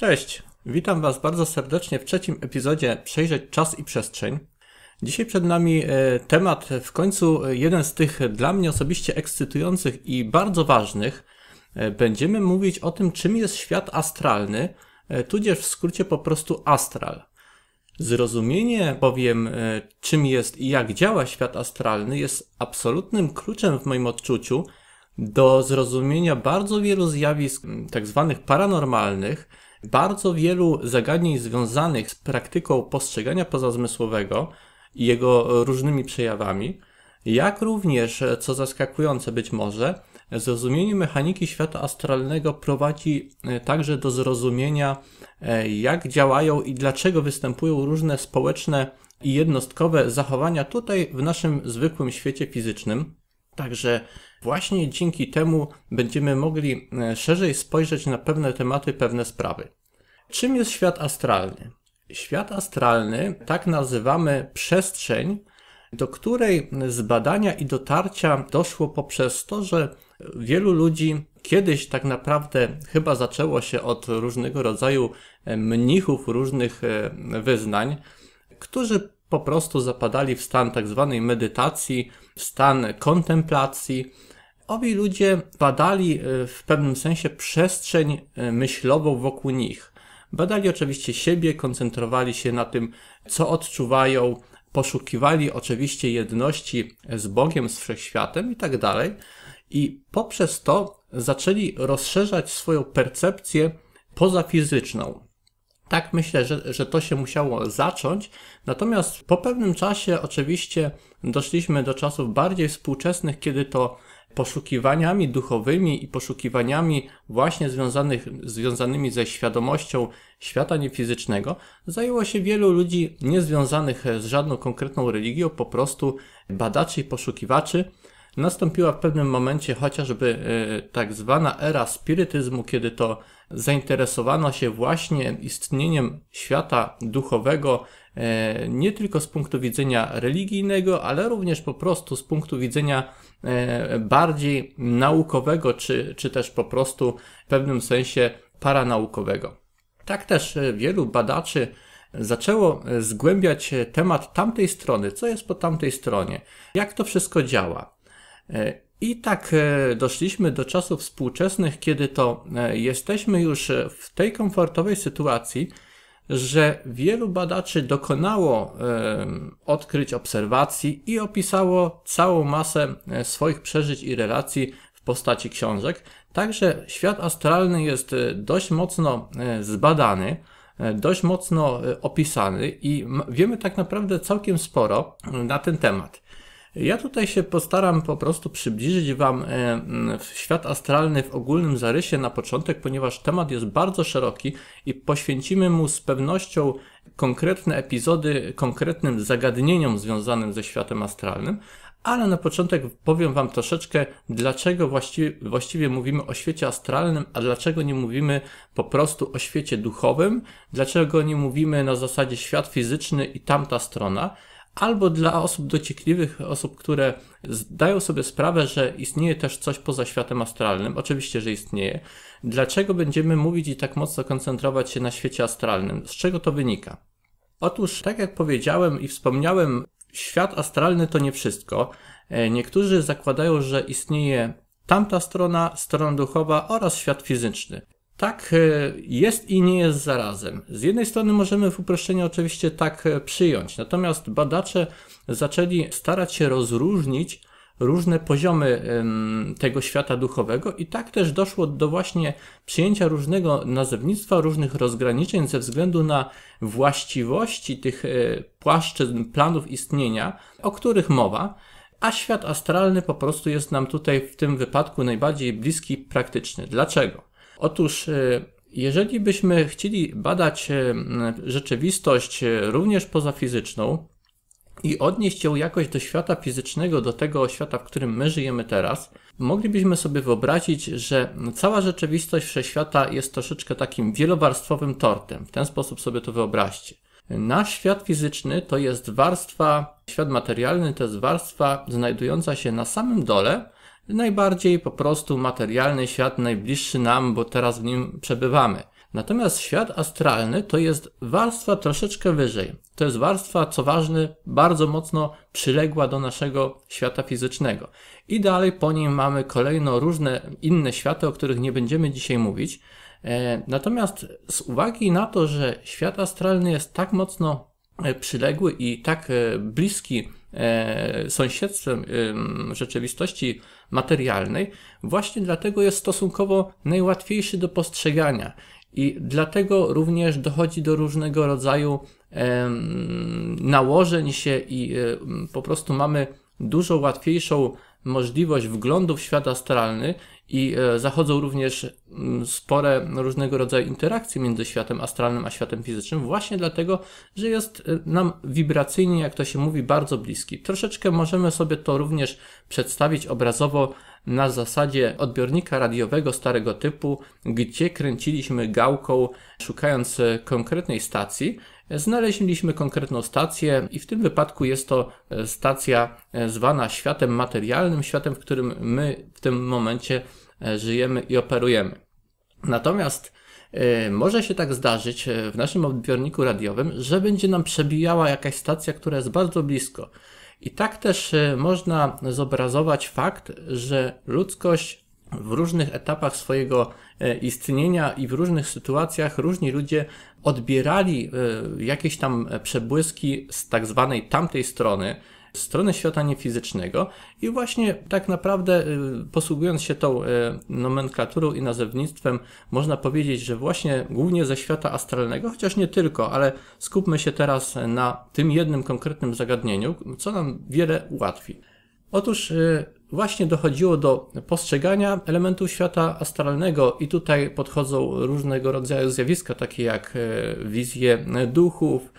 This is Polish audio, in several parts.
Cześć, witam Was bardzo serdecznie w trzecim epizodzie Przejrzeć Czas i Przestrzeń. Dzisiaj przed nami e, temat w końcu jeden z tych dla mnie osobiście ekscytujących i bardzo ważnych. E, będziemy mówić o tym, czym jest świat astralny, e, tudzież w skrócie po prostu astral. Zrozumienie bowiem, czym jest i jak działa świat astralny, jest absolutnym kluczem w moim odczuciu do zrozumienia bardzo wielu zjawisk tak zwanych paranormalnych, bardzo wielu zagadnień związanych z praktyką postrzegania pozazmysłowego i jego różnymi przejawami, jak również, co zaskakujące być może, zrozumienie mechaniki świata astralnego prowadzi e, także do zrozumienia, e, jak działają i dlaczego występują różne społeczne i jednostkowe zachowania tutaj w naszym zwykłym świecie fizycznym. Także właśnie dzięki temu będziemy mogli e, szerzej spojrzeć na pewne tematy, pewne sprawy. Czym jest świat astralny? Świat astralny tak nazywamy przestrzeń, do której zbadania i dotarcia doszło poprzez to, że wielu ludzi kiedyś tak naprawdę chyba zaczęło się od różnego rodzaju e, mnichów różnych e, wyznań, którzy po prostu zapadali w stan tak zwanej medytacji, w stan kontemplacji. Owi ludzie badali e, w pewnym sensie przestrzeń myślową wokół nich. Badali oczywiście siebie, koncentrowali się na tym, co odczuwają, poszukiwali oczywiście jedności z Bogiem, z wszechświatem i tak dalej. I poprzez to zaczęli rozszerzać swoją percepcję pozafizyczną. Tak myślę, że, że to się musiało zacząć. Natomiast po pewnym czasie oczywiście doszliśmy do czasów bardziej współczesnych, kiedy to poszukiwaniami duchowymi i poszukiwaniami właśnie związanych, związanymi ze świadomością świata niefizycznego zajęło się wielu ludzi niezwiązanych z żadną konkretną religią, po prostu badaczy i poszukiwaczy. Nastąpiła w pewnym momencie chociażby e, tak zwana era spirytyzmu, kiedy to zainteresowano się właśnie istnieniem świata duchowego, e, nie tylko z punktu widzenia religijnego, ale również po prostu z punktu widzenia bardziej naukowego, czy, czy też po prostu w pewnym sensie paranaukowego. Tak też e, wielu badaczy zaczęło zgłębiać temat tamtej strony, co jest po tamtej stronie, jak to wszystko działa. I tak e, doszliśmy do czasów współczesnych, kiedy to e, jesteśmy już w tej komfortowej sytuacji, że wielu badaczy dokonało odkryć obserwacji i opisało całą masę e, swoich przeżyć i relacji w postaci książek. Także świat astralny jest dość mocno zbadany, dość mocno opisany i wiemy tak naprawdę całkiem sporo na ten temat. Ja tutaj się postaram po prostu przybliżyć Wam e, świat astralny w ogólnym zarysie na początek, ponieważ temat jest bardzo szeroki i poświęcimy mu z pewnością konkretne epizody konkretnym zagadnieniom związanym ze światem astralnym, ale na początek powiem Wam troszeczkę, dlaczego właściwie, właściwie mówimy o świecie astralnym, a dlaczego nie mówimy po prostu o świecie duchowym, dlaczego nie mówimy na zasadzie świat fizyczny i tamta strona albo dla osób dociekliwych, osób, które zdają sobie sprawę, że istnieje też coś poza światem astralnym. Oczywiście, że istnieje. Dlaczego będziemy mówić i tak mocno koncentrować się na świecie astralnym? Z czego to wynika? Otóż, tak jak powiedziałem i wspomniałem, świat astralny to nie wszystko. E, niektórzy zakładają, że istnieje tamta strona, strona duchowa oraz świat fizyczny. Tak e, jest i nie jest zarazem. Z jednej strony możemy w uproszczeniu oczywiście tak e, przyjąć, natomiast badacze zaczęli starać się rozróżnić różne poziomy tego świata duchowego i tak też doszło do właśnie przyjęcia różnego nazewnictwa, różnych rozgraniczeń ze względu na właściwości tych e, płaszczyzn, planów istnienia, o których mowa, a świat astralny po prostu jest nam tutaj w tym wypadku najbardziej bliski, praktyczny. Dlaczego? Otóż, e, jeżeli byśmy chcieli badać e, rzeczywistość e, również pozafizyczną i odnieść ją jakoś do świata fizycznego, do tego świata, w którym my żyjemy teraz, moglibyśmy sobie wyobrazić, że cała rzeczywistość wszechświata jest troszeczkę takim wielowarstwowym tortem. W ten sposób sobie to wyobraźcie. Nasz świat fizyczny to jest warstwa, świat materialny to jest warstwa znajdująca się na samym dole, najbardziej po prostu materialny świat, najbliższy nam, bo teraz w nim przebywamy. Natomiast świat astralny to jest warstwa troszeczkę wyżej. To jest warstwa, co ważne, bardzo mocno przyległa do naszego świata fizycznego. I dalej po nim mamy kolejno różne inne światy, o których nie będziemy dzisiaj mówić. E, natomiast z uwagi na to, że świat astralny jest tak mocno e, przyległy i tak e, bliski sąsiedztwem rzeczywistości materialnej, właśnie dlatego jest stosunkowo najłatwiejszy do postrzegania. I dlatego również dochodzi do różnego rodzaju nałożeń się i po prostu mamy dużo łatwiejszą możliwość wglądu w świat astralny i e, zachodzą również mm, spore różnego rodzaju interakcje między światem astralnym a światem fizycznym, właśnie dlatego, że jest e, nam wibracyjnie, jak to się mówi, bardzo bliski. Troszeczkę możemy sobie to również przedstawić obrazowo na zasadzie odbiornika radiowego starego typu, gdzie kręciliśmy gałką, szukając e, konkretnej stacji. Znaleźliśmy konkretną stację i w tym wypadku jest to stacja zwana światem materialnym, światem, w którym my w tym momencie żyjemy i operujemy. Natomiast e, może się tak zdarzyć e, w naszym odbiorniku radiowym, że będzie nam przebijała jakaś stacja, która jest bardzo blisko. I tak też można zobrazować fakt, że ludzkość w różnych etapach swojego istnienia i w różnych sytuacjach różni ludzie odbierali jakieś tam przebłyski z tak zwanej tamtej strony, stronę świata niefizycznego i właśnie tak naprawdę y, posługując się tą y, nomenklaturą i nazewnictwem można powiedzieć, że właśnie głównie ze świata astralnego, chociaż nie tylko, ale skupmy się teraz na tym jednym konkretnym zagadnieniu, co nam wiele ułatwi. Otóż y, właśnie dochodziło do postrzegania elementów świata astralnego i tutaj podchodzą różnego rodzaju zjawiska, takie jak wizje duchów,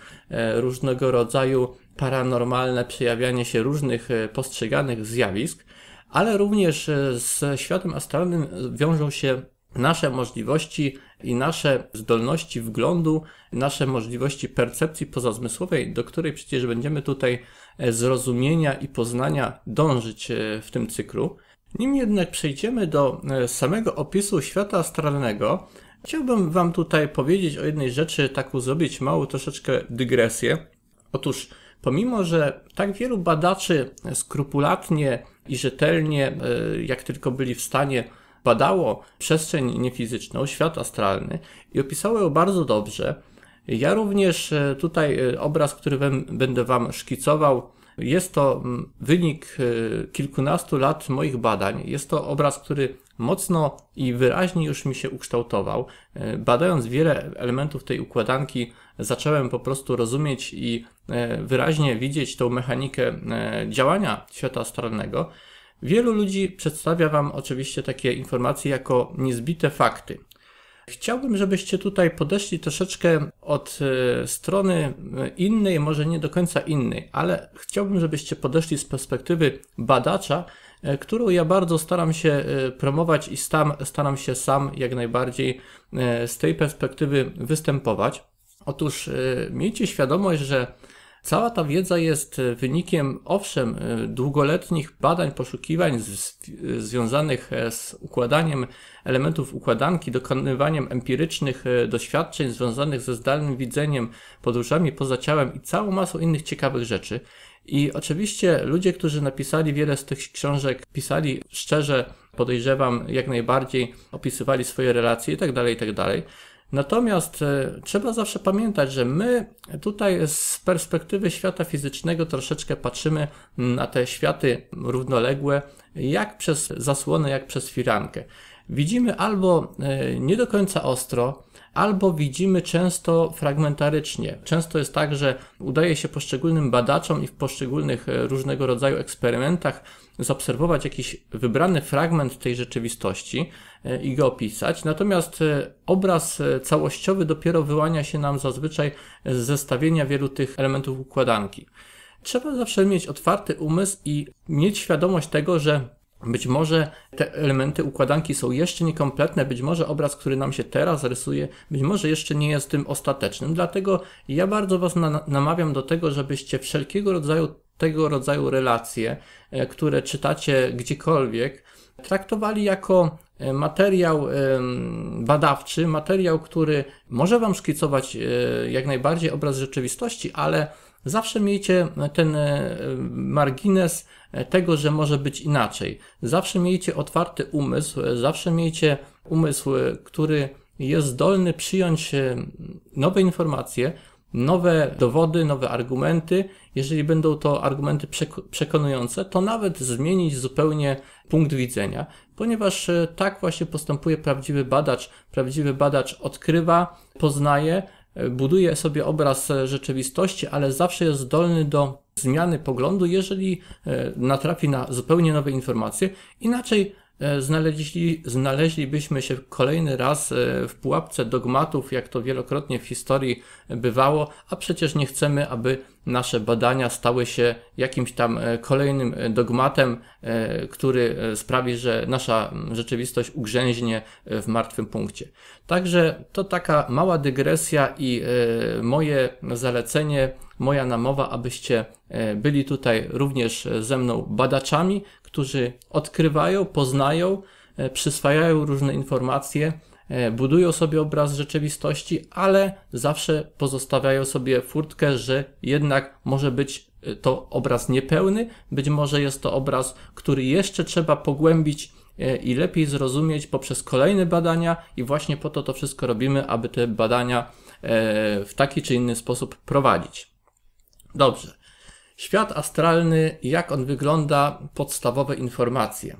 różnego rodzaju paranormalne przejawianie się różnych e, postrzeganych zjawisk, ale również e, z światem astralnym wiążą się nasze możliwości i nasze zdolności wglądu, nasze możliwości percepcji pozazmysłowej, do której przecież będziemy tutaj e, zrozumienia i poznania dążyć w tym cyklu. Nim jednak przejdziemy do samego opisu świata astralnego, chciałbym Wam tutaj powiedzieć o jednej rzeczy, taką zrobić małą troszeczkę dygresję. Otóż Pomimo, że tak wielu badaczy skrupulatnie i rzetelnie, e, jak tylko byli w stanie, badało przestrzeń niefizyczną, świat astralny i opisało ją bardzo dobrze, ja również e, tutaj e, obraz, który będę Wam szkicował, jest to wynik kilkunastu lat moich badań. Jest to obraz, który mocno i wyraźnie już mi się ukształtował. Badając wiele elementów tej układanki, zacząłem po prostu rozumieć i wyraźnie widzieć tą mechanikę e, działania świata astralnego, wielu ludzi przedstawia Wam oczywiście takie informacje jako niezbite fakty. Chciałbym, żebyście tutaj podeszli troszeczkę od e, strony innej, może nie do końca innej, ale chciałbym, żebyście podeszli z perspektywy badacza, którą ja bardzo staram się promować i stam, staram się sam jak najbardziej z tej perspektywy występować. Otóż e, miejcie świadomość, że cała ta wiedza jest e, wynikiem, owszem, e, długoletnich badań, poszukiwań z, związanych z układaniem elementów układanki, dokonywaniem empirycznych doświadczeń związanych ze zdalnym widzeniem, podróżami poza ciałem i całą masą innych ciekawych rzeczy. I oczywiście ludzie, którzy napisali wiele z tych książek, pisali szczerze, podejrzewam, jak najbardziej, opisywali swoje relacje itd., tak itd. Natomiast e, trzeba zawsze pamiętać, że my tutaj z perspektywy świata fizycznego troszeczkę patrzymy na te światy równoległe, jak przez zasłonę, jak przez firankę. Widzimy albo e, nie do końca ostro, albo widzimy często fragmentarycznie. Często jest tak, że udaje się poszczególnym badaczom i w poszczególnych e, różnego rodzaju eksperymentach zaobserwować jakiś wybrany fragment tej rzeczywistości i go opisać. Natomiast e, obraz całościowy dopiero wyłania się nam zazwyczaj z zestawienia wielu tych elementów układanki. Trzeba zawsze mieć otwarty umysł i mieć świadomość tego, że być może te elementy układanki są jeszcze niekompletne, być może obraz, który nam się teraz rysuje, być może jeszcze nie jest tym ostatecznym. Dlatego ja bardzo Was na namawiam do tego, żebyście wszelkiego rodzaju tego rodzaju relacje, e, które czytacie gdziekolwiek, traktowali jako materiał badawczy, materiał, który może Wam szkicować jak najbardziej obraz rzeczywistości, ale zawsze miejcie ten margines tego, że może być inaczej. Zawsze miejcie otwarty umysł, zawsze miejcie umysł, który jest zdolny przyjąć nowe informacje, nowe dowody, nowe argumenty. Jeżeli będą to argumenty przekonujące, to nawet zmienić zupełnie punkt widzenia, ponieważ e, tak właśnie postępuje prawdziwy badacz. Prawdziwy badacz odkrywa, poznaje, e, buduje sobie obraz e, rzeczywistości, ale zawsze jest zdolny do zmiany poglądu, jeżeli natrafi na zupełnie nowe informacje. Inaczej znaleźli, znaleźlibyśmy się kolejny raz e, w pułapce dogmatów, jak to wielokrotnie w historii bywało, a przecież nie chcemy, aby nasze badania stały się jakimś tam e, kolejnym dogmatem, który sprawi, że nasza rzeczywistość ugrzęźnie w martwym punkcie. Także to taka mała dygresja i moje zalecenie, moja namowa, abyście byli tutaj również ze mną badaczami, którzy odkrywają, poznają, e, przyswajają różne informacje, e, budują sobie obraz rzeczywistości, ale zawsze pozostawiają sobie furtkę, że jednak może być e, to obraz niepełny, być może jest to obraz, który jeszcze trzeba pogłębić i lepiej zrozumieć poprzez kolejne badania i właśnie po to to wszystko robimy, aby te badania w taki czy inny sposób prowadzić. Dobrze. Świat astralny, jak on wygląda, podstawowe informacje.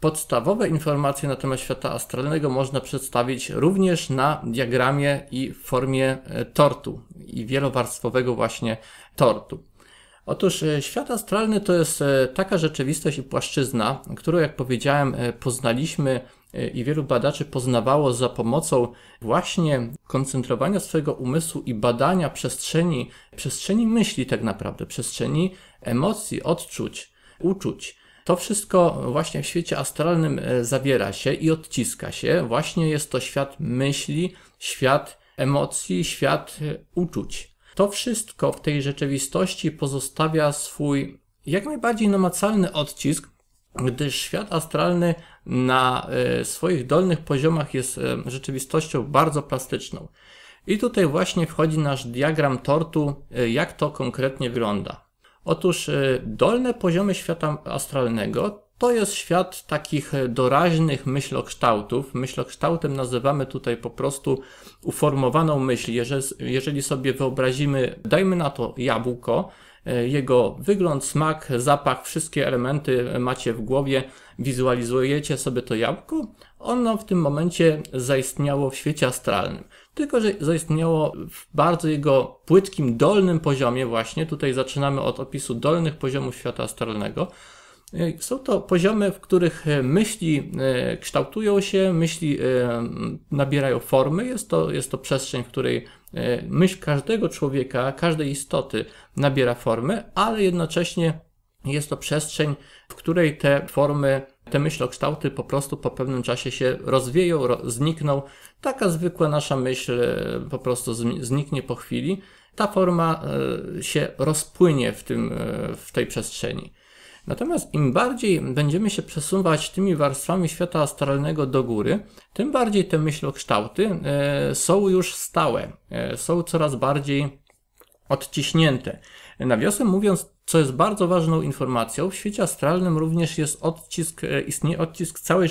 Podstawowe informacje na temat świata astralnego można przedstawić również na diagramie i w formie e, tortu i wielowarstwowego właśnie tortu. Otóż e, świat astralny to jest e, taka rzeczywistość i płaszczyzna, którą, jak powiedziałem, poznaliśmy i wielu badaczy poznawało za pomocą właśnie koncentrowania swojego umysłu i badania przestrzeni, przestrzeni myśli tak naprawdę, przestrzeni emocji, odczuć, uczuć. To wszystko właśnie w świecie astralnym e, zawiera się i odciska się. Właśnie jest to świat myśli, świat emocji, świat e, uczuć. To wszystko w tej rzeczywistości pozostawia swój jak najbardziej namacalny odcisk gdyż świat astralny na e, swoich dolnych poziomach jest e, rzeczywistością bardzo plastyczną. I tutaj właśnie wchodzi nasz diagram tortu, e, jak to konkretnie wygląda. Otóż dolne poziomy świata astralnego to jest świat takich doraźnych myślokształtów. Myślokształtem nazywamy tutaj po prostu uformowaną myśl. Jeżeli sobie wyobrazimy, dajmy na to jabłko, jego wygląd, smak, zapach, wszystkie elementy macie w głowie, wizualizujecie sobie to jabłko, ono w tym momencie zaistniało w świecie astralnym. Tylko, że zaistniało w bardzo jego płytkim, dolnym poziomie właśnie, tutaj zaczynamy od opisu dolnych poziomów świata astralnego, e, są to poziomy, w których myśli e, kształtują się, myśli nabierają formy. Jest to, jest to przestrzeń, w której E, myśl każdego człowieka, każdej istoty nabiera formy, ale jednocześnie jest to przestrzeń, w której te formy, te myślokształty po prostu po pewnym czasie się rozwieją, znikną. Taka zwykła nasza myśl e, po prostu zniknie po chwili. Ta forma e, się rozpłynie w, tym, w tej przestrzeni. Natomiast im bardziej będziemy się przesuwać tymi warstwami świata astralnego do góry, tym bardziej te myślokształty e, są już stałe, e, są coraz bardziej odciśnięte. Nawiasem mówiąc, co jest bardzo ważną informacją, w świecie astralnym również jest odcisk, e, istnieje odcisk całej,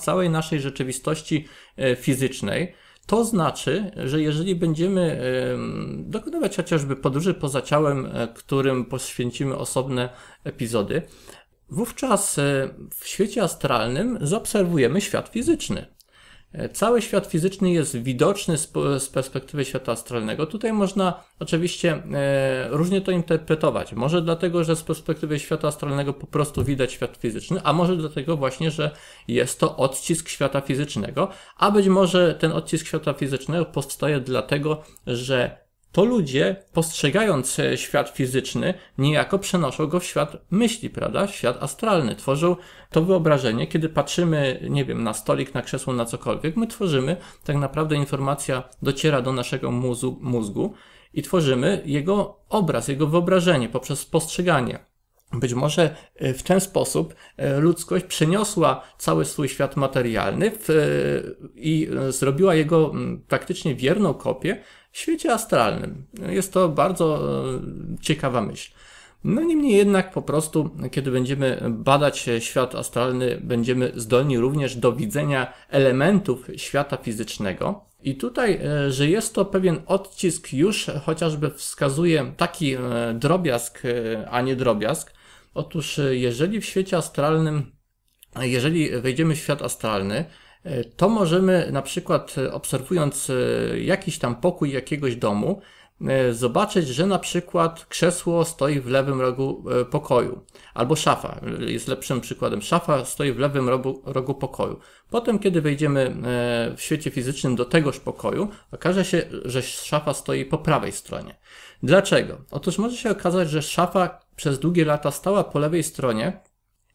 całej naszej rzeczywistości fizycznej. To znaczy, że jeżeli będziemy dokonywać chociażby podróży poza ciałem, e, którym poświęcimy osobne epizody, wówczas e, w świecie astralnym zaobserwujemy świat fizyczny. E, cały świat fizyczny jest widoczny z, perspektywy świata astralnego. Tutaj można oczywiście e, różnie to interpretować. Może dlatego, że z perspektywy świata astralnego po prostu widać świat fizyczny, a może dlatego właśnie, że jest to odcisk świata fizycznego, a być może ten odcisk świata fizycznego powstaje dlatego, że to ludzie, postrzegając e, świat fizyczny, niejako przenoszą go w świat myśli, prawda? Świat astralny. Tworzą to wyobrażenie, kiedy patrzymy, nie wiem, na stolik, na krzesło, na cokolwiek, my tworzymy, tak naprawdę informacja dociera do naszego mózgu, mózgu i tworzymy jego obraz, jego wyobrażenie poprzez postrzeganie. być może w ten sposób ludzkość przeniosła cały swój świat materialny w, i zrobiła jego praktycznie wierną kopię w świecie astralnym. Jest to bardzo ciekawa myśl. No niemniej jednak po prostu, kiedy będziemy badać świat astralny, będziemy zdolni również do widzenia elementów świata fizycznego. I tutaj, e, że jest to pewien odcisk już chociażby wskazuje taki e, drobiazg, e, a nie drobiazg. Otóż jeżeli w świecie astralnym, jeżeli wejdziemy w świat astralny, to możemy na przykład obserwując jakiś tam pokój jakiegoś domu, E, zobaczyć, że na przykład krzesło stoi w lewym rogu e, pokoju, albo szafa jest lepszym przykładem. Szafa stoi w lewym rogu, rogu pokoju. Potem, kiedy wejdziemy e, w świecie fizycznym do tegoż pokoju, okaże się, że szafa stoi po prawej stronie. Dlaczego? Otóż może się okazać, że szafa przez długie lata stała po lewej stronie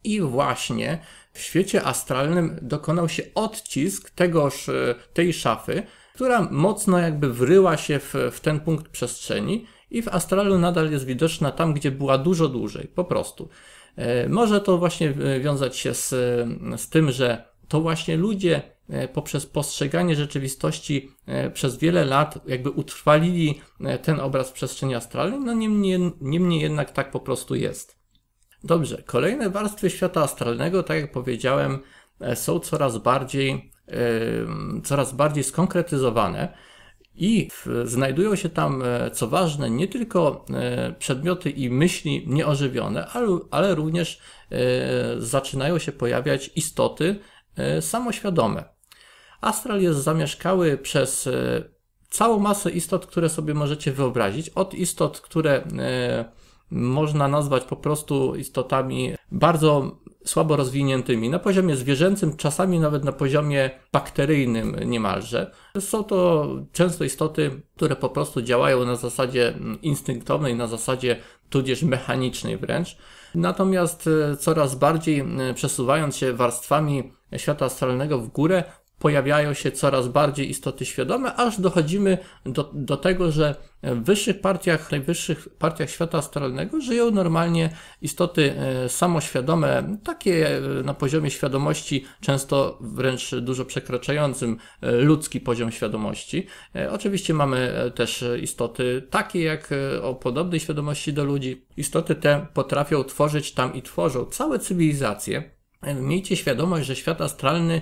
i właśnie w świecie astralnym dokonał się odcisk tegoż, tej szafy, która mocno jakby wryła się w, w ten punkt przestrzeni i w astralu nadal jest widoczna tam, gdzie była dużo dłużej, po prostu. E, może to właśnie e, wiązać się z, z tym, że to właśnie ludzie e, poprzez postrzeganie rzeczywistości przez wiele lat jakby utrwalili ten obraz w przestrzeni astralnej, no niemniej, niemniej jednak tak po prostu jest. Dobrze, kolejne warstwy świata astralnego, tak jak powiedziałem, są coraz bardziej coraz bardziej skonkretyzowane i znajdują się tam, e, co ważne, nie tylko e, przedmioty i myśli nieożywione, ale, ale również e, zaczynają się pojawiać istoty samoświadome. Astral jest zamieszkały przez całą masę istot, które sobie możecie wyobrazić. Od istot, które można nazwać po prostu istotami bardzo słabo rozwiniętymi, na poziomie zwierzęcym, czasami nawet na poziomie bakteryjnym niemalże. Są to często istoty, które po prostu działają na zasadzie instynktownej, na zasadzie tudzież mechanicznej wręcz. Natomiast e, coraz bardziej e, przesuwając się warstwami świata astralnego w górę, pojawiają się coraz bardziej istoty świadome, aż dochodzimy do, do tego, że w wyższych partiach, najwyższych partiach świata astralnego żyją normalnie istoty e, samoświadome, takie e, na poziomie świadomości, często wręcz dużo przekraczającym e, ludzki poziom świadomości. Oczywiście mamy też istoty takie jak o podobnej świadomości do ludzi. Istoty te potrafią tworzyć tam i tworzą całe cywilizacje. Miejcie świadomość, że świat astralny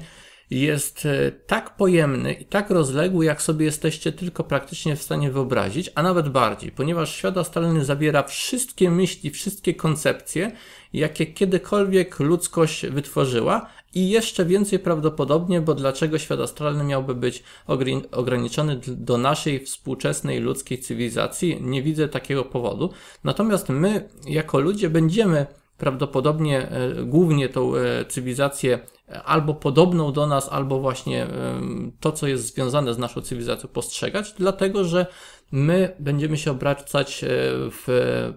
jest e, tak pojemny i tak rozległy, jak sobie jesteście tylko praktycznie w stanie wyobrazić, a nawet bardziej, ponieważ świat astralny zawiera wszystkie myśli, wszystkie koncepcje, jakie kiedykolwiek ludzkość wytworzyła i jeszcze więcej prawdopodobnie, bo dlaczego świat astralny miałby być ograniczony do naszej współczesnej ludzkiej cywilizacji? Nie widzę takiego powodu. Natomiast my, jako ludzie, będziemy prawdopodobnie e, głównie tą e, cywilizację e, albo podobną do nas, albo właśnie to, co jest związane z naszą cywilizacją, postrzegać, dlatego że my będziemy się obracać w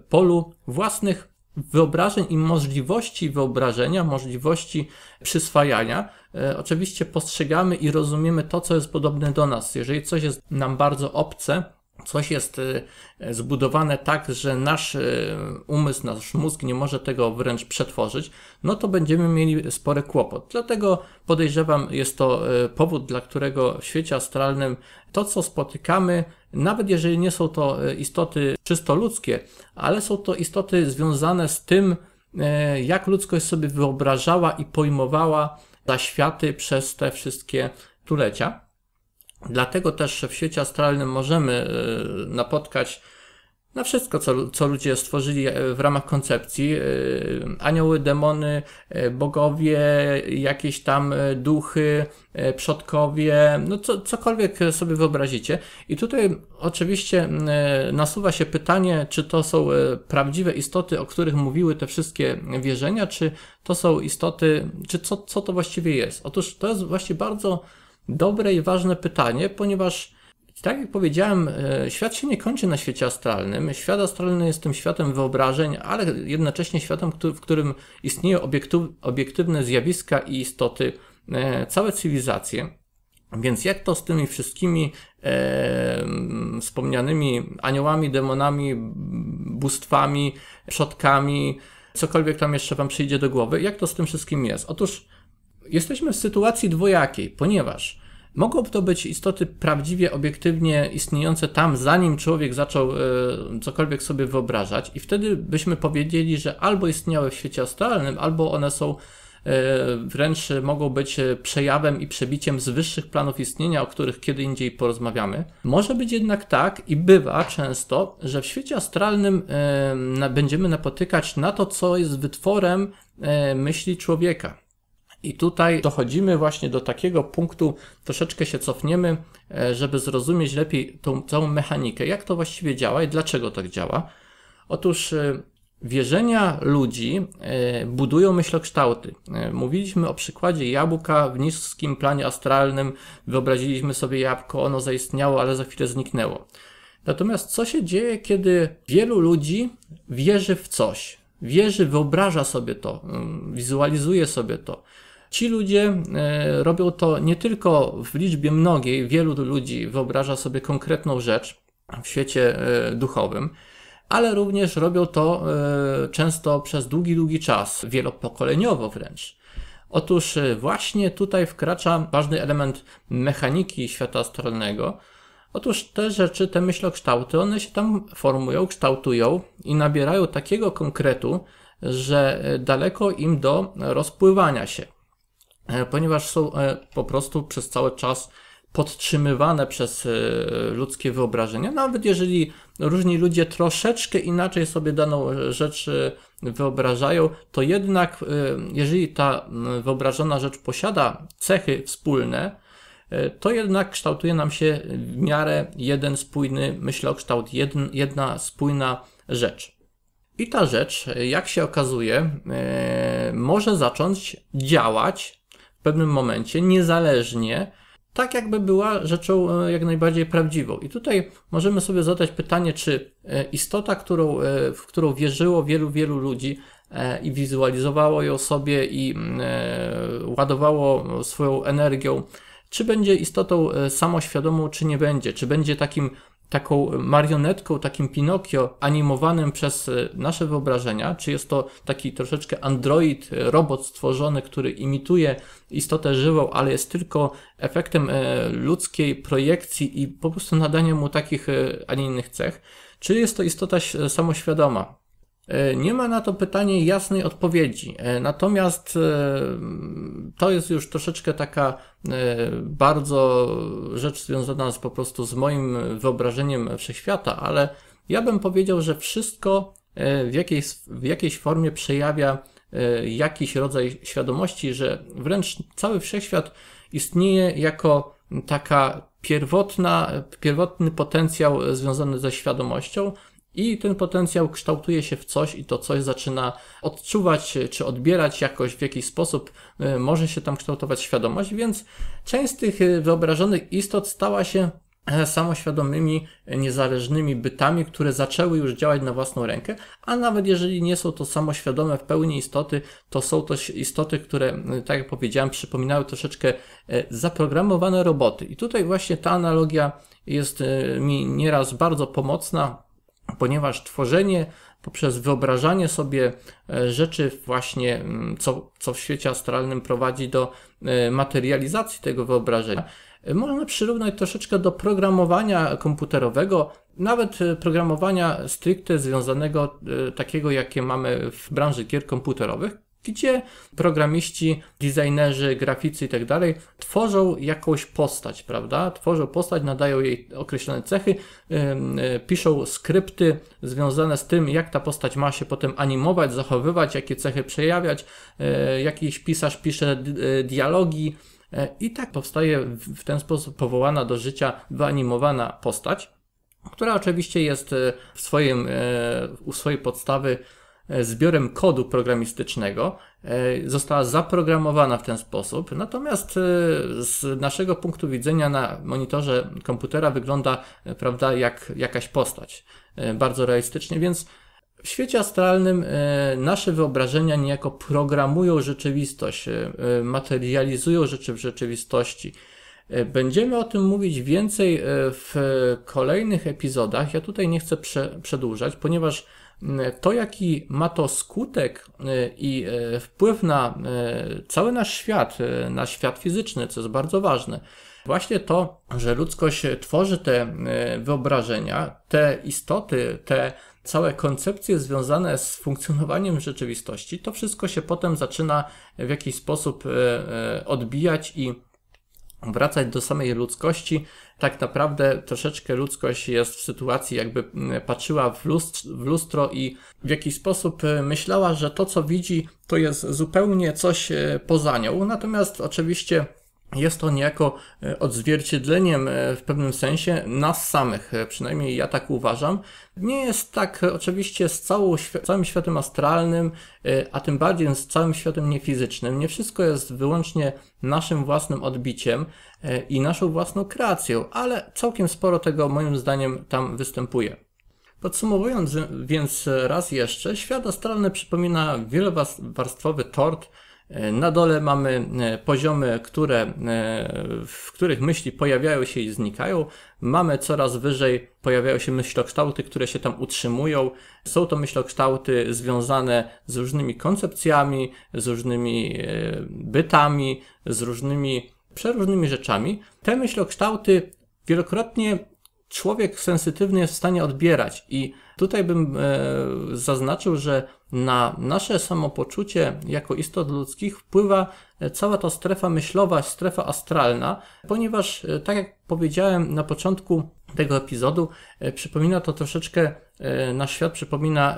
polu własnych wyobrażeń i możliwości wyobrażenia, możliwości przyswajania. Oczywiście postrzegamy i rozumiemy to, co jest podobne do nas. Jeżeli coś jest nam bardzo obce, coś jest y, zbudowane tak, że nasz y, umysł, nasz mózg nie może tego wręcz przetworzyć, no to będziemy mieli spory kłopot. Dlatego podejrzewam, jest to y, powód, dla którego w świecie astralnym to, co spotykamy, nawet jeżeli nie są to istoty czysto ludzkie, ale są to istoty związane z tym, jak ludzkość sobie wyobrażała i pojmowała zaświaty przez te wszystkie stulecia. Dlatego też w świecie astralnym możemy e, napotkać na wszystko, co, co ludzie stworzyli e, w ramach koncepcji. E, anioły, demony, bogowie, jakieś tam duchy, przodkowie, no co, cokolwiek sobie wyobrazicie. I tutaj oczywiście nasuwa się pytanie, czy to są prawdziwe istoty, o których mówiły te wszystkie wierzenia, czy to są istoty, czy co, co to właściwie jest. Otóż to jest właśnie bardzo dobre i ważne pytanie, ponieważ tak jak powiedziałem, e, świat się nie kończy na świecie astralnym. Świat astralny jest tym światem wyobrażeń, ale jednocześnie światem, w którym istnieją obiektywne zjawiska i istoty, e, całe cywilizacje. Więc jak to z tymi wszystkimi e, wspomnianymi aniołami, demonami, bóstwami, przodkami, cokolwiek tam jeszcze Wam przyjdzie do głowy, jak to z tym wszystkim jest. Otóż jesteśmy w sytuacji dwojakiej, ponieważ mogą to być istoty prawdziwie, obiektywnie istniejące tam, zanim człowiek zaczął e, cokolwiek sobie wyobrażać, i wtedy byśmy powiedzieli, że albo istniały w świecie astralnym, albo one są E, wręcz mogą być e, przejawem i przebiciem z wyższych planów istnienia, o których kiedy indziej porozmawiamy. Może być jednak tak i bywa często, że w świecie astralnym e, będziemy napotykać na to, co jest wytworem myśli człowieka. I tutaj dochodzimy właśnie do takiego punktu, troszeczkę się cofniemy, żeby zrozumieć lepiej tą całą mechanikę, jak to właściwie działa i dlaczego tak działa. Otóż Wierzenia ludzi e, budują myślokształty. E, mówiliśmy o przykładzie jabłka w niskim planie astralnym. Wyobraziliśmy sobie jabłko, ono zaistniało, ale za chwilę zniknęło. Natomiast co się dzieje, kiedy wielu ludzi wierzy w coś? Wierzy, wyobraża sobie to, mm, wizualizuje sobie to. Ci ludzie e, robią to nie tylko w liczbie mnogiej, wielu ludzi wyobraża sobie konkretną rzecz w świecie duchowym ale również robią to e, często przez długi, długi czas, wielopokoleniowo wręcz. Otóż e, właśnie tutaj wkracza ważny element mechaniki świata astralnego. Otóż te rzeczy, te myślokształty, one się tam formują, kształtują i nabierają takiego konkretu, że e, daleko im do rozpływania się, ponieważ są po prostu przez cały czas podtrzymywane przez e, ludzkie wyobrażenia, nawet jeżeli różni ludzie troszeczkę inaczej sobie daną rzecz e, wyobrażają, to jednak e, jeżeli ta wyobrażona rzecz posiada cechy wspólne, to jednak kształtuje nam się w miarę jeden spójny myślokształt, jedna spójna rzecz. I ta rzecz, jak się okazuje, może zacząć działać w pewnym momencie niezależnie tak jakby była rzeczą e, jak najbardziej prawdziwą. I tutaj możemy sobie zadać pytanie, czy e, istota, którą, e, w którą wierzyło wielu, wielu ludzi i wizualizowało ją sobie i ładowało swoją energią, czy będzie istotą samoświadomą, czy nie będzie, czy będzie takim taką marionetką, takim Pinokio animowanym przez e, nasze wyobrażenia, czy jest to taki troszeczkę android, e, robot stworzony, który imituje istotę żywą, ale jest tylko efektem e, ludzkiej projekcji i po prostu nadania mu takich, a nie innych cech, czy jest to istota samoświadoma. E, nie ma na to pytanie jasnej odpowiedzi. E, natomiast e, to jest już troszeczkę taka bardzo rzecz związana z, po prostu z moim wyobrażeniem wszechświata, ale ja bym powiedział, że wszystko w jakiejś, w jakiejś formie przejawia jakiś rodzaj świadomości, że wręcz cały wszechświat istnieje jako taka pierwotna, pierwotny potencjał związany ze świadomością, i ten potencjał kształtuje się w coś i to coś zaczyna odczuwać czy odbierać jakoś w jakiś sposób, e, może się tam kształtować świadomość, więc część z tych e, wyobrażonych istot stała się e, samoświadomymi, niezależnymi bytami, które zaczęły już działać na własną rękę, a nawet jeżeli nie są to samoświadome w pełni istoty, to są to istoty, które, tak jak powiedziałem, przypominają troszeczkę zaprogramowane roboty. I tutaj właśnie ta analogia jest mi nieraz bardzo pomocna, ponieważ tworzenie poprzez wyobrażanie sobie e, rzeczy właśnie, mm, co, co w świecie astralnym prowadzi do e, materializacji tego wyobrażenia, e, można przyrównać troszeczkę do programowania komputerowego, nawet programowania stricte związanego takiego, jakie mamy w branży gier komputerowych, gdzie programiści, designerzy, graficy i tak tworzą jakąś postać, prawda? Tworzą postać, nadają jej określone cechy, yy, piszą skrypty związane z tym, jak ta postać ma się potem animować, zachowywać, jakie cechy przejawiać, yy, jakiś pisarz pisze yy, dialogi yy, i tak powstaje w ten sposób powołana do życia wyanimowana postać, która oczywiście jest w swoim, u swojej podstawy zbiorem kodu programistycznego, e, została zaprogramowana w ten sposób. Natomiast e, z naszego punktu widzenia na monitorze komputera wygląda, prawda, jak jakaś postać. Bardzo realistycznie, więc w świecie astralnym nasze wyobrażenia niejako programują rzeczywistość, materializują rzeczy w rzeczywistości. Będziemy o tym mówić więcej w kolejnych epizodach. Ja tutaj nie chcę prze, przedłużać, ponieważ to jaki ma to skutek i wpływ na cały nasz świat, na świat fizyczny, co jest bardzo ważne. Właśnie to, że ludzkość tworzy te wyobrażenia, te istoty, te całe koncepcje związane z funkcjonowaniem rzeczywistości, to wszystko się potem zaczyna w jakiś sposób odbijać i wracać do samej ludzkości, tak naprawdę troszeczkę ludzkość jest w sytuacji, jakby mm, patrzyła w lustro, w lustro i w jakiś sposób e, myślała, że to, co widzi, to jest zupełnie coś e, poza nią. Natomiast oczywiście jest to niejako e, odzwierciedleniem e, w pewnym sensie nas samych, e, przynajmniej ja tak uważam. Nie jest tak oczywiście z całą, całym światem astralnym, a tym bardziej z całym światem niefizycznym. Nie wszystko jest wyłącznie naszym własnym odbiciem i naszą własną kreacją, ale całkiem sporo tego moim zdaniem tam występuje. Podsumowując więc raz jeszcze, świat astralny przypomina wielowarstwowy tort, na dole mamy e, poziomy, które, e, w których myśli pojawiają się i znikają. Mamy coraz wyżej, pojawiają się myślokształty, które się tam utrzymują. Są to myślokształty związane z różnymi koncepcjami, z różnymi e, bytami, z różnymi, przeróżnymi rzeczami. Te myślokształty wielokrotnie człowiek sensytywny jest w stanie odbierać i tutaj bym e, zaznaczył, że na nasze samopoczucie jako istot ludzkich wpływa e, cała ta strefa myślowa, strefa astralna, ponieważ e, tak jak powiedziałem na początku tego epizodu, przypomina to troszeczkę nasz świat przypomina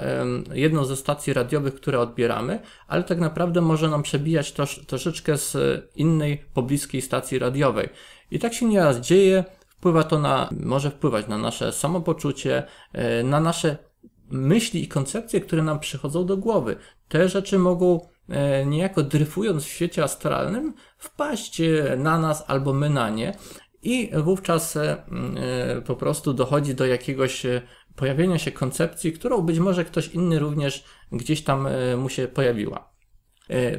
jedną ze stacji radiowych, które odbieramy, ale tak naprawdę może nam przebijać trosz, troszeczkę z innej pobliskiej stacji radiowej. I tak się nieraz dzieje, Wpływa to na, może wpływać na nasze samopoczucie, e, na nasze myśli i koncepcje, które nam przychodzą do głowy. Te rzeczy mogą e, niejako dryfując w świecie astralnym wpaść e, na nas albo my na nie i wówczas po prostu dochodzi do jakiegoś pojawienia się koncepcji, którą być może ktoś inny również gdzieś tam mu się pojawiła.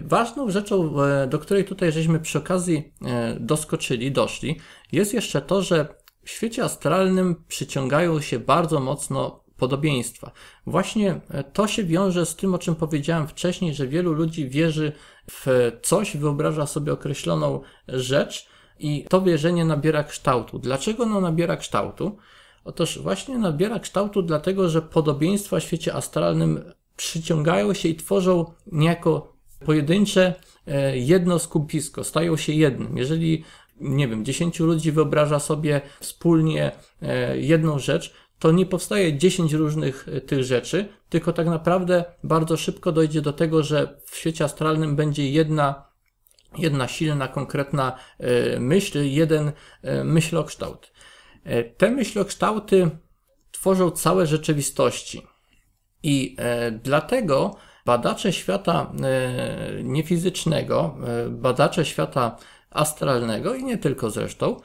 Ważną rzeczą, do której tutaj żeśmy przy okazji doskoczyli, doszli, jest jeszcze to, że w świecie astralnym przyciągają się bardzo mocno podobieństwa. Właśnie e, to się wiąże z tym, o czym powiedziałem wcześniej, że wielu ludzi wierzy w coś, wyobraża sobie określoną rzecz i to wierzenie nabiera kształtu. Dlaczego ono nabiera kształtu? Otóż właśnie nabiera kształtu dlatego, że podobieństwa w świecie astralnym przyciągają się i tworzą niejako pojedyncze e, jedno skupisko, stają się jednym. Jeżeli nie wiem, 10 ludzi wyobraża sobie wspólnie e, jedną rzecz, to nie powstaje 10 różnych e, tych rzeczy, tylko tak naprawdę bardzo szybko dojdzie do tego, że w świecie astralnym będzie jedna, jedna silna, konkretna myśl, jeden myślokształt. Te myślokształty tworzą całe rzeczywistości. I dlatego badacze świata niefizycznego, badacze świata astralnego i nie tylko zresztą,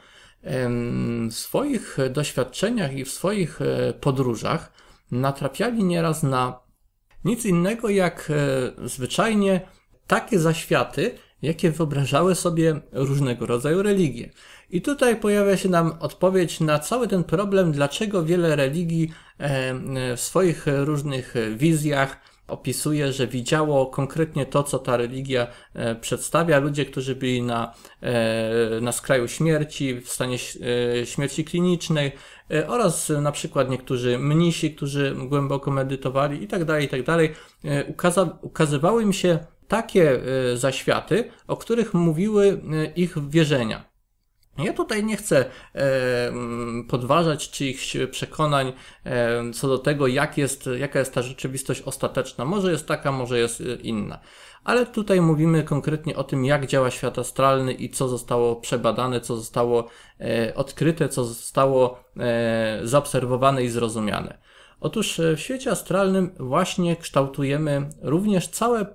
w swoich doświadczeniach i w swoich e, podróżach natrafiali nieraz na nic innego jak e, zwyczajnie takie zaświaty, jakie wyobrażały sobie różnego rodzaju religie. I tutaj pojawia się nam odpowiedź na cały ten problem, dlaczego wiele religii w swoich różnych wizjach opisuje, że widziało konkretnie to, co ta religia e, przedstawia. Ludzie, którzy byli na, e, na skraju śmierci, w stanie e, śmierci klinicznej oraz na przykład niektórzy mnisi, którzy głęboko medytowali i tak dalej, i tak dalej. Ukazywały im się takie zaświaty, o których mówiły ich wierzenia. Ja tutaj nie chcę e, podważać czyichś przekonań e, co do tego, jak jest, jaka jest ta rzeczywistość ostateczna. Może jest taka, może jest e, inna. Ale tutaj mówimy konkretnie o tym, jak działa świat astralny i co zostało przebadane, co zostało odkryte, co zostało zaobserwowane i zrozumiane. Otóż w świecie astralnym właśnie kształtujemy również całe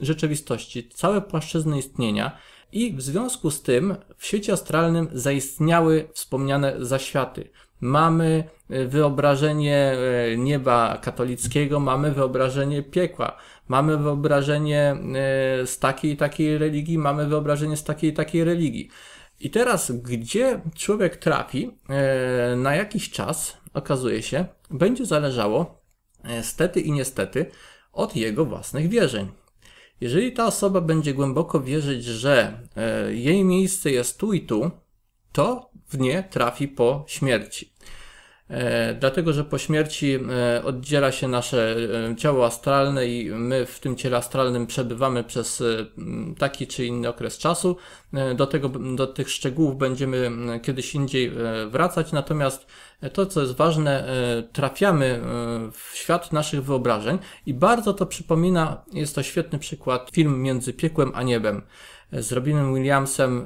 rzeczywistości, całe płaszczyzny istnienia, i w związku z tym w świecie astralnym zaistniały wspomniane zaświaty. Mamy e, wyobrażenie e, nieba katolickiego, mamy wyobrażenie piekła, mamy wyobrażenie e, z takiej i takiej religii, mamy wyobrażenie z takiej i takiej religii. I teraz, gdzie człowiek trafi na jakiś czas, okazuje się, będzie zależało stety i niestety od jego własnych wierzeń. Jeżeli ta osoba będzie głęboko wierzyć, że jej miejsce jest tu i tu, to w nie trafi po śmierci. E, dlatego, że po śmierci e, oddziela się nasze e, ciało astralne i my w tym ciele astralnym przebywamy przez taki czy inny okres czasu. Do, tego, do tych szczegółów będziemy kiedyś indziej wracać, natomiast to, co jest ważne, trafiamy w świat naszych wyobrażeń i bardzo to przypomina, jest to świetny przykład, film Między Piekłem a Niebem z Robinem Williamsem.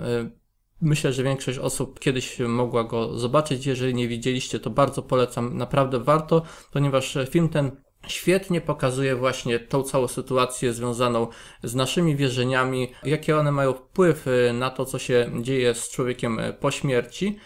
Myślę, że większość osób kiedyś mogła go zobaczyć. Jeżeli nie widzieliście, to bardzo polecam. Naprawdę warto, ponieważ film ten świetnie pokazuje właśnie tą całą sytuację związaną z naszymi wierzeniami, jakie one mają wpływ na to, co się dzieje z człowiekiem po śmierci.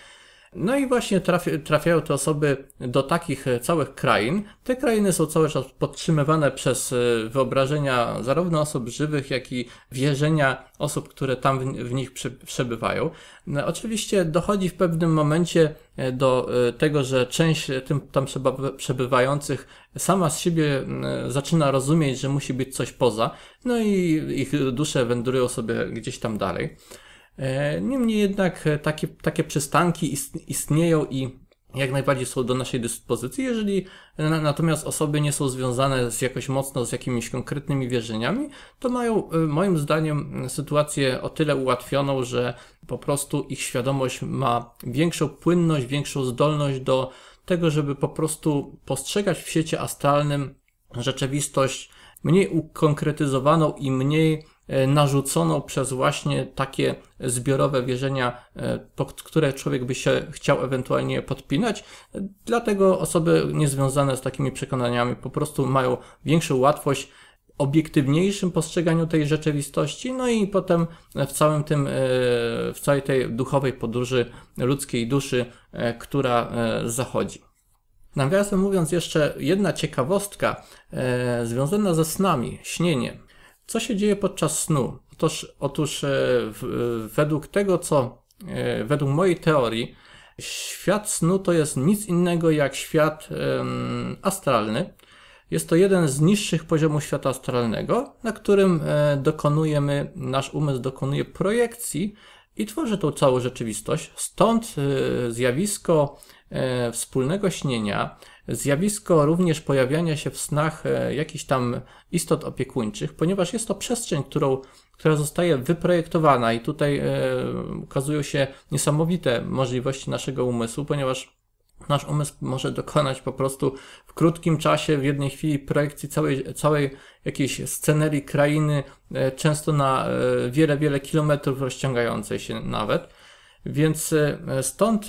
No i właśnie trafi, trafiają te osoby do takich e, całych krain. Te krainy są cały czas podtrzymywane przez e, wyobrażenia zarówno osób żywych, jak i wierzenia osób, które tam w, w nich przebywają. No, oczywiście dochodzi w pewnym momencie e, do tego, że część tym tam przebywających sama z siebie zaczyna rozumieć, że musi być coś poza, no i ich dusze wędrują sobie gdzieś tam dalej. E, niemniej jednak e, takie, takie przystanki istnieją i jak najbardziej są do naszej dyspozycji, jeżeli natomiast osoby nie są związane z jakoś mocno z jakimiś konkretnymi wierzeniami, to mają e, moim zdaniem sytuację o tyle ułatwioną, że po prostu ich świadomość ma większą płynność, większą zdolność do tego, żeby po prostu postrzegać w świecie astralnym rzeczywistość mniej ukonkretyzowaną i mniej E, narzuconą przez właśnie takie zbiorowe wierzenia, e, pod które człowiek by się chciał ewentualnie podpinać. Dlatego osoby niezwiązane z takimi przekonaniami po prostu mają większą łatwość obiektywniejszym postrzeganiu tej rzeczywistości, no i potem w całym tym, e, w całej tej duchowej podróży ludzkiej duszy, która zachodzi. Nawiasem mówiąc, jeszcze jedna ciekawostka związana ze snami, śnienie. Co się dzieje podczas snu? Otóż, otóż e, w, według tego, co e, według mojej teorii, świat snu to jest nic innego jak świat astralny. Jest to jeden z niższych poziomów świata astralnego, na którym e, dokonujemy, nasz umysł dokonuje projekcji i tworzy tą całą rzeczywistość. Stąd zjawisko wspólnego śnienia zjawisko również pojawiania się w snach e, jakichś tam istot opiekuńczych, ponieważ jest to przestrzeń, którą, która zostaje wyprojektowana i tutaj e, ukazują się niesamowite możliwości naszego umysłu, ponieważ nasz umysł może dokonać po prostu w krótkim czasie, w jednej chwili projekcji całej, całej jakiejś scenerii krainy, e, często na wiele, wiele kilometrów rozciągającej się nawet. Więc stąd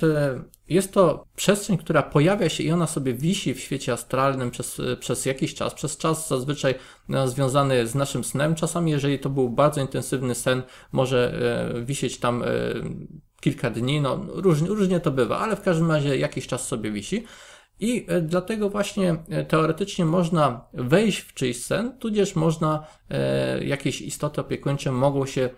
jest to przestrzeń, która pojawia się i ona sobie wisi w świecie astralnym przez, przez jakiś czas, przez czas zazwyczaj związany z naszym snem. Czasami, jeżeli to był bardzo intensywny sen, może e, wisieć tam e, kilka dni, no różnie, różnie to bywa, ale w każdym razie jakiś czas sobie wisi. I e, dlatego właśnie e, teoretycznie można wejść w czyjś sen, tudzież można, e, jakieś istoty opiekuńcze mogą się e,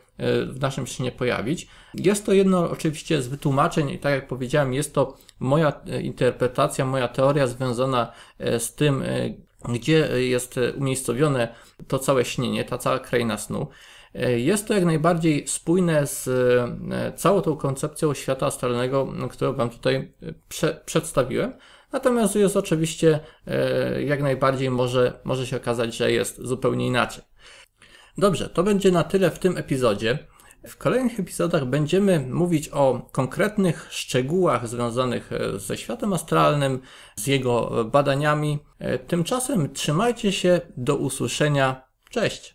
w naszym śnie pojawić. Jest to jedno oczywiście z wytłumaczeń i tak jak powiedziałem, jest to moja interpretacja, moja teoria związana z tym, gdzie jest umiejscowione to całe śnienie, ta cała kraina snu. Jest to jak najbardziej spójne z całą tą koncepcją świata astralnego, którą Wam tutaj prze przedstawiłem. Natomiast jest oczywiście e, jak najbardziej może, może się okazać, że jest zupełnie inaczej. Dobrze, to będzie na tyle w tym epizodzie. W kolejnych epizodach będziemy mówić o konkretnych szczegółach związanych e, ze światem astralnym, z jego badaniami. E, tymczasem trzymajcie się, do usłyszenia. Cześć!